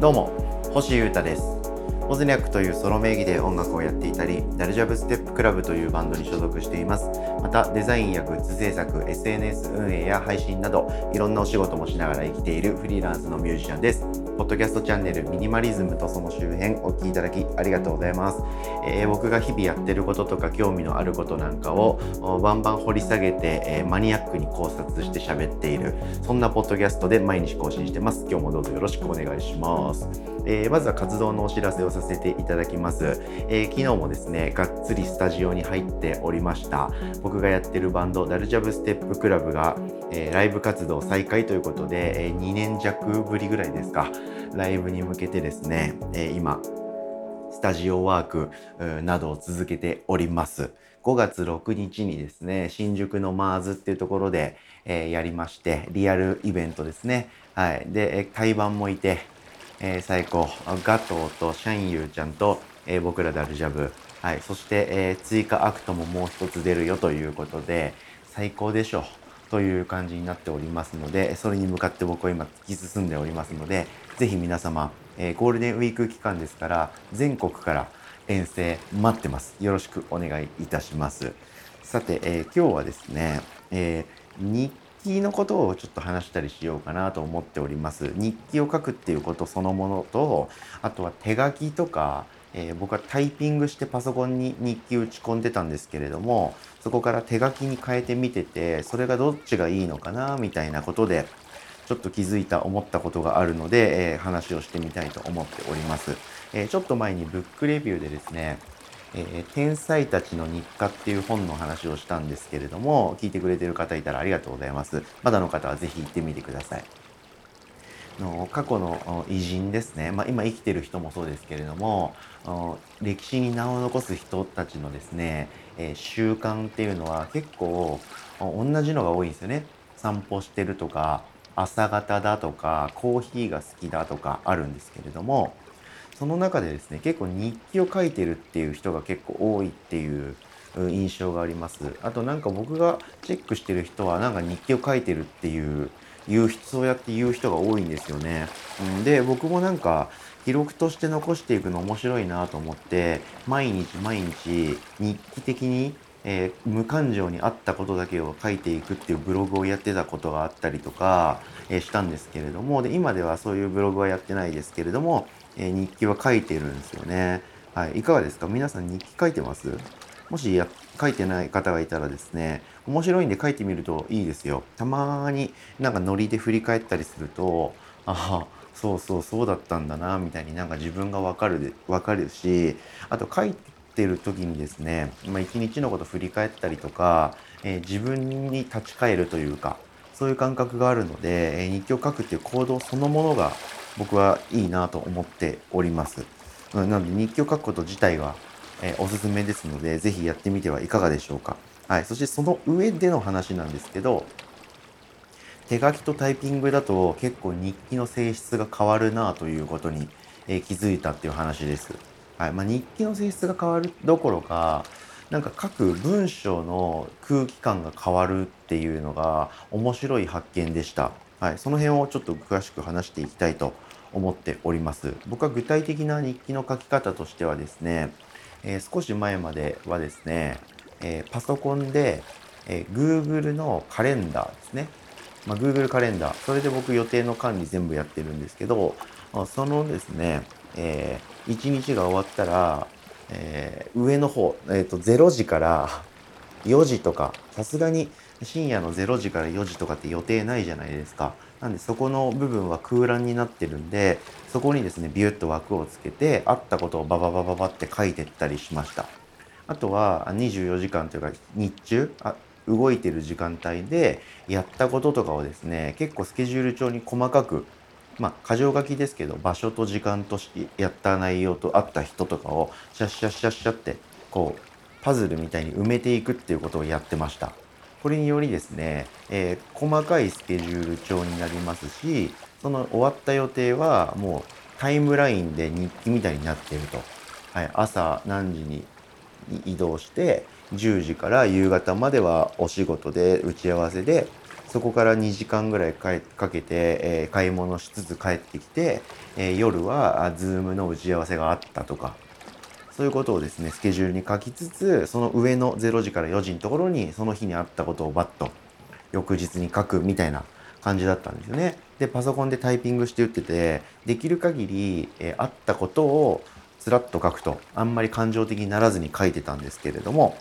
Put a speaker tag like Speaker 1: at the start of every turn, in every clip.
Speaker 1: どうも星優太です。ポズニャックというソロ名義で音楽をやっていたりダルジャブステップクラブというバンドに所属しています。またデザインやグッズ制作 SNS 運営や配信などいろんなお仕事もしながら生きているフリーランスのミュージシャンです。ポッドキャストチャンネルミニマリズムとその周辺お聴きいただきありがとうございます、えー、僕が日々やってることとか興味のあることなんかをバンバン掘り下げて、えー、マニアックに考察して喋っているそんなポッドキャストで毎日更新してます。今日もどうぞよろしくお願いします、えー、まずは活動のお知らせをさせていただきます、え昨日もですねがっつりスタジオに入っておりました僕がやってるバンドダルジャブステップクラブが、えライブ活動再開ということで、え2年弱ぶりぐらいですかライブに向けてですね、え今スタジオワークなどを続けております。5月6日にですね、新宿のマーズっていうところで、えー、やりまして、リアルイベントですね。はい。で、対バンもいて、えー、最高。ガトーとシャンユーちゃんと、えー、僕らダルジャブ。はい。そして、え追加アクトももう一つ出るよということで、最高でしょう。という感じになっておりますので、それに向かって僕は今突き進んでおりますので、ぜひ皆様、えー、ゴールデンウィーク期間ですから全国から遠征待ってます。よろしくお願いいたします。さて、えー、今日はですね、えー、日記のことをちょっと話したりしようかなと思っております。日記を書くっていうことそのものとあとは手書きとかえー、僕はタイピングしてパソコンに日記打ち込んでたんですけれどもそこから手書きに変えてみててそれがどっちがいいのかなみたいなことでちょっと気づいた、思ったことがあるので、えー、話をしてみたいと思っております。えー、ちょっと前にブックレビューでですね、え、天才たちの日課っていう本の話をしたんですけれども、聞いてくれてる方いたらありがとうございます。まだの方はぜひ行ってみてください。の過去の偉人ですね、まあ、今生きてる人もそうですけれども歴史に名を残す人たちのですね、えー、習慣っていうのは結構同じのが多いんですよね。散歩してるとか朝方だとかコーヒーが好きだとかあるんですけれどもその中でですね結構日記を書いてるっていう人が結構多いっていう印象があります。あとなんか僕がチェックしてる人はなんか日記を書いてるっていう言うそうやって言う人が多いんですよね、うん、で僕もなんか記録として残していくの面白いなと思って毎日毎日日記的にえー、無感情にあったことだけを書いていくっていうブログをやってたことがあったりとか、えー、したんですけれどもで今ではそういうブログはやってないですけれども、えー、日記は書いてるんですよね。はい、いかがですか？皆さん日記書いてます？もしや書いてない方がいたらですね面白いんで書いてみるといいですよ。たまになんかノリで振り返ったりするとああそうそうそうだったんだなみたいになんか自分がわかるわかるしあと書いてる時にですね、まあ、一日のこと振り返ったりとか、えー、自分に立ち返るというかそういう感覚があるので、えー、日記を書くっていう行動そのものが僕はいいなと思っております。なので日記を書くこと自体は、えー、おすすめですので、ぜひやってみてはいかがでしょうか。はい。そしてその上での話なんですけど、手書きとタイピングだと結構日記の性質が変わるなということに、えー、気づいたっていう話です。はいまあ、日記の性質が変わるどころかなんか書く文章の空気感が変わるっていうのが面白い発見でした。はい、その辺をちょっと詳しく話していきたいと思っております。僕は具体的な日記の書き方としてはですね、えー、少し前まではですね、えー、パソコンで、えー、Google のカレンダーですね。まあ、Google カレンダー。それで僕予定の管理全部やってるんですけど、そのですね、えー、1日が終わったら、えー、上の方、えーと、0時から4時とかさすがに深夜の0時から4時とかって予定ないじゃないですか。なんでそこの部分は空欄になってるんでそこにですねビュッと枠をつけてあったことをバババババって書いてったりしました。あとは24時間というか日中あ動いてる時間帯でやったこととかをですね結構スケジュール帳に細かくまあ、箇条書きですけど場所と時間としやった内容と会った人とかをシャッシャッシャッシャッってこうパズルみたいに埋めていくっていうことをやってました。これによりですね、えー、細かいスケジュール帳になりますしその終わった予定はもうタイムラインで日記みたいになっていると。はい、朝何時に移動して10時から夕方まではお仕事で打ち合わせでそこから2時間ぐらいかけて、えー、買い物しつつ帰ってきて、えー、夜は Zoom の打ち合わせがあったとかそういうことをですねスケジュールに書きつつその上の0時から4時のところにその日にあったことをバッと翌日に書くみたいな感じだったんですよね。でパソコンでタイピングして打っててできる限り、えー、あったことをつらっと書くとあんまり感情的にならずに書いてたんですけれども、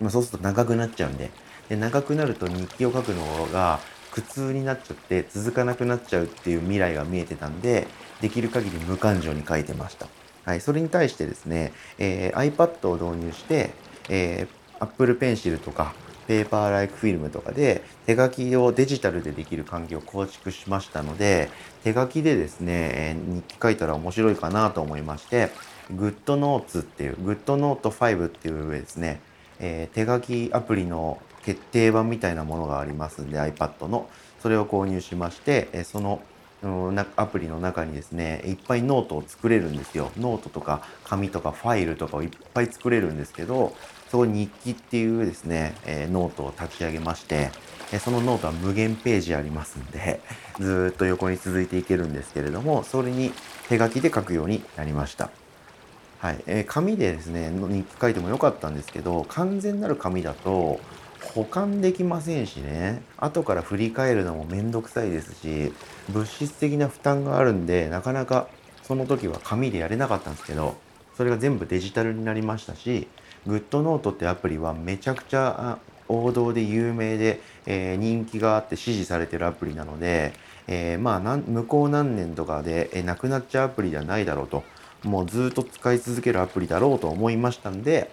Speaker 1: ま、そうすると長くなっちゃうんでで長くなると日記を書くのが苦痛になっちゃって続かなくなっちゃうっていう未来が見えてたんでできる限り無感情に書いてました。はい、それに対してですね、えー、iPad を導入して、えー、Apple Pencil とかペーパーライクフィルムとかで手書きをデジタルでできる環境を構築しましたので手書きでですね日記書いたら面白いかなと思いまして GoodNotes っていう GoodNote5 っていう上ですね、えー、手書きアプリの決定版みたいなものがありますんで iPad の。それを購入しましてそのアプリの中にですねいっぱいノートを作れるんですよ。ノートとか紙とかファイルとかをいっぱい作れるんですけどそこに日記っていうですね、えノートを立ち上げまして、えそのノートは無限ページありますんで、ずっと横に続いていけるんですけれども、それに手書きで書くようになりました。はい。えー、紙でですね、日記書いてもよかったんですけど、完全なる紙だと保管できませんしね、後から振り返るのもめんどくさいですし、物質的な負担があるんで、なかなかその時は紙でやれなかったんですけど、それが全部デジタルになりましたし、グッドノートってアプリはめちゃくちゃ王道で有名で、えー、人気があって支持されてるアプリなので、えー、まあ向こう何年とかで、えー、なくなっちゃうアプリではないだろうと。もうずっと使い続けるアプリだろうと思いましたんで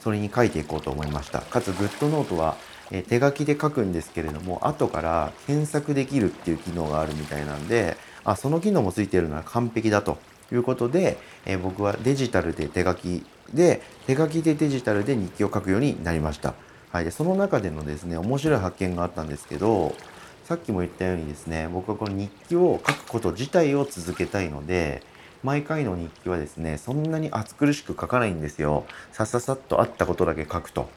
Speaker 1: それに書いていこうと思いました。かつグッドノートは、え手書きで書くんですけれども後から検索できるっていう機能があるみたいなんであその機能もついてるなら完璧だということで、え僕はデジタルで手書きで手書きでデジタルで日記を書くようになりました。はい、でその中でのですね面白い発見があったんですけどさっきも言ったようにですね僕はこの日記を書くこと自体を続けたいので毎回の日記はですねそんなに暑苦しく書かないんですよさっささっとあったことだけ書くと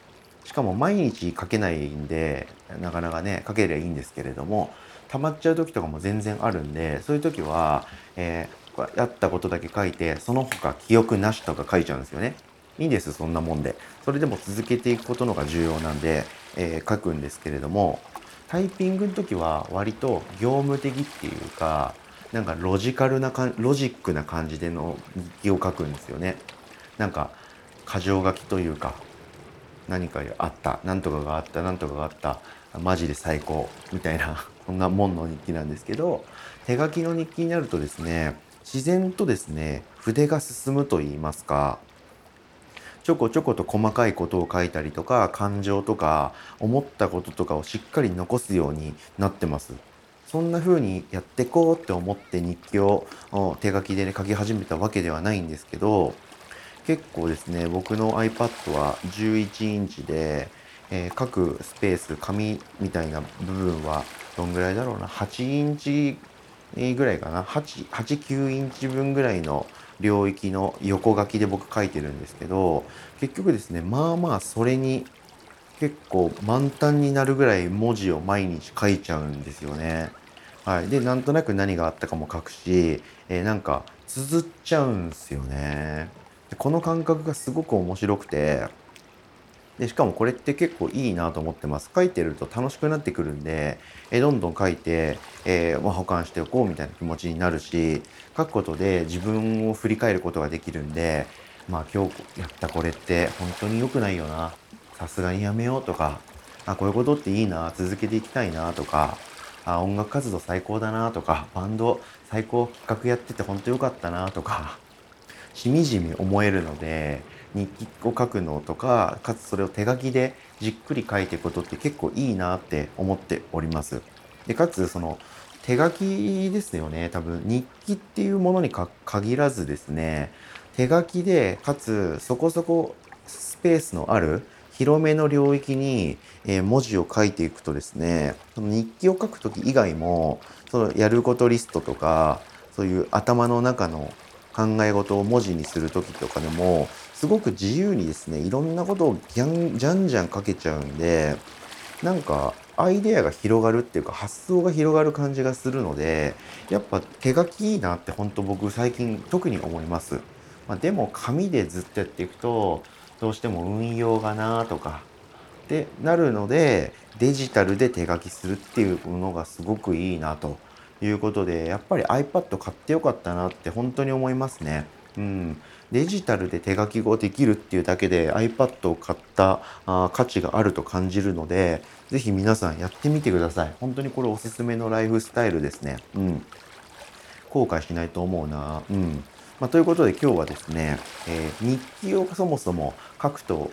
Speaker 1: しかも毎日書けないんでなかなかね書けりゃいいんですけれども溜まっちゃう時とかも全然あるんでそういう時は、えーやったことだけ書いてその他記憶なしとか書いちゃうんですよね。いいんですそんなもんで。それでも続けていくことのが重要なんで、えー、書くんですけれどもタイピングの時は割と業務的っていうかなんかロジカルなかロジックな感じでの日記を書くんですよね。なんか箇条書きというか何かあった何とかがあった何とかがあったマジで最高みたいなそんなもんの日記なんですけど手書きの日記になるとですね自然とですね筆が進むと言いますかちょこちょこと細かいことを書いたりとか感情とか思ったこととかをしっかり残すようになってます。そんな風にやってこうって思って日記を手書きで、ね、書き始めたわけではないんですけど結構ですね僕の iPad は11インチで、えー、各スペース紙みたいな部分はどんぐらいだろうな8インチぐらいかな89インチ分ぐらいの領域の横書きで僕書いてるんですけど、結局ですね、まあまあそれに結構満タンになるぐらい文字を毎日書いちゃうんですよね。はい。で、なんとなく何があったかも書くし、えー、なんか綴っちゃうんですよね。この感覚がすごく面白くて、でしかもこれって結構いいなと思ってます。書いてると楽しくなってくるんで、えどんどん書いて、えー、保管しておこうみたいな気持ちになるし、書くことで自分を振り返ることができるんで、まあ今日やったこれって本当に良くないよな。さすがにやめようとか、あ、こういうことっていいな、続けていきたいなとか、あ、音楽活動最高だなとか、バンド最高企画やってて本当良かったなとか、しみじみ思えるので、日記を書くのとかかつそれを手書きでじっくり書いていくことって結構いいなって思っております。でかつその手書きですよね多分日記っていうものに限らずですね手書きでかつそこそこスペースのある広めの領域に、え文字を書いていくとですねその日記を書く時以外もそのやることリストとかそういう頭の中の考え事を文字にする時とかでもすごく自由にですねいろんなことをじゃんじゃんじゃん書けちゃうんでなんかアイデアが広がるっていうか発想が広がる感じがするのでやっぱ手書きいいなって本当僕最近特に思います。まあ、でも紙でずっとやっていくとどうしても運用がなとかってなるのでデジタルで手書きするっていうものがすごくいいなということでやっぱり iPad 買ってよかったなって本当に思いますね。うん、デジタルで手書き語できるっていうだけで iPad を買ったあ価値があると感じるので是非皆さんやってみてください。本当にこれおすすめのライフスタイルですね。うん。後悔しないと思うな。うん。まあ、ということで今日はですね、えー、日記をそもそも書くと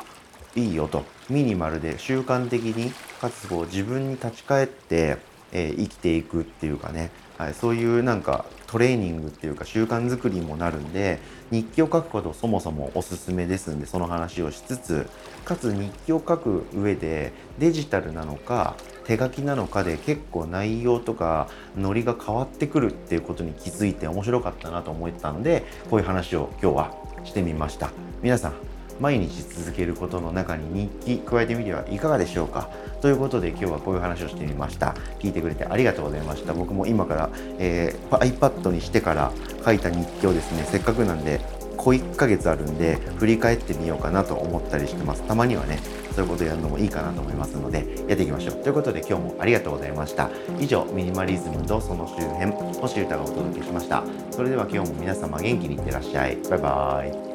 Speaker 1: いいよと。ミニマルで習慣的にかつこう自分に立ち返って、え、生きていくっていうかね、はい、そういうなんかトレーニングっていうか習慣づくりにもなるんで日記を書くことそもそもおすすめですんでその話をしつつかつ日記を書く上でデジタルなのか手書きなのかで結構内容とかノリが変わってくるっていうことに気づいて面白かったなと思ったんでこういう話を今日はしてみました。皆さん毎日続けることの中に日記加えてみてはいかがでしょうか？ということで今日はこういう話をしてみました。聞いてくれてありがとうございました。僕も今から、えー、iPad にしてから書いた日記をですねせっかくなんで小1ヶ月あるんで振り返ってみようかなと思ったりしてます。たまにはねそういうことやるのもいいかなと思いますのでやっていきましょう。ということで今日もありがとうございました。以上ミニマリズムとその周辺星歌がお届けしました。それでは今日も皆様元気にいってらっしゃい。バイバーイ。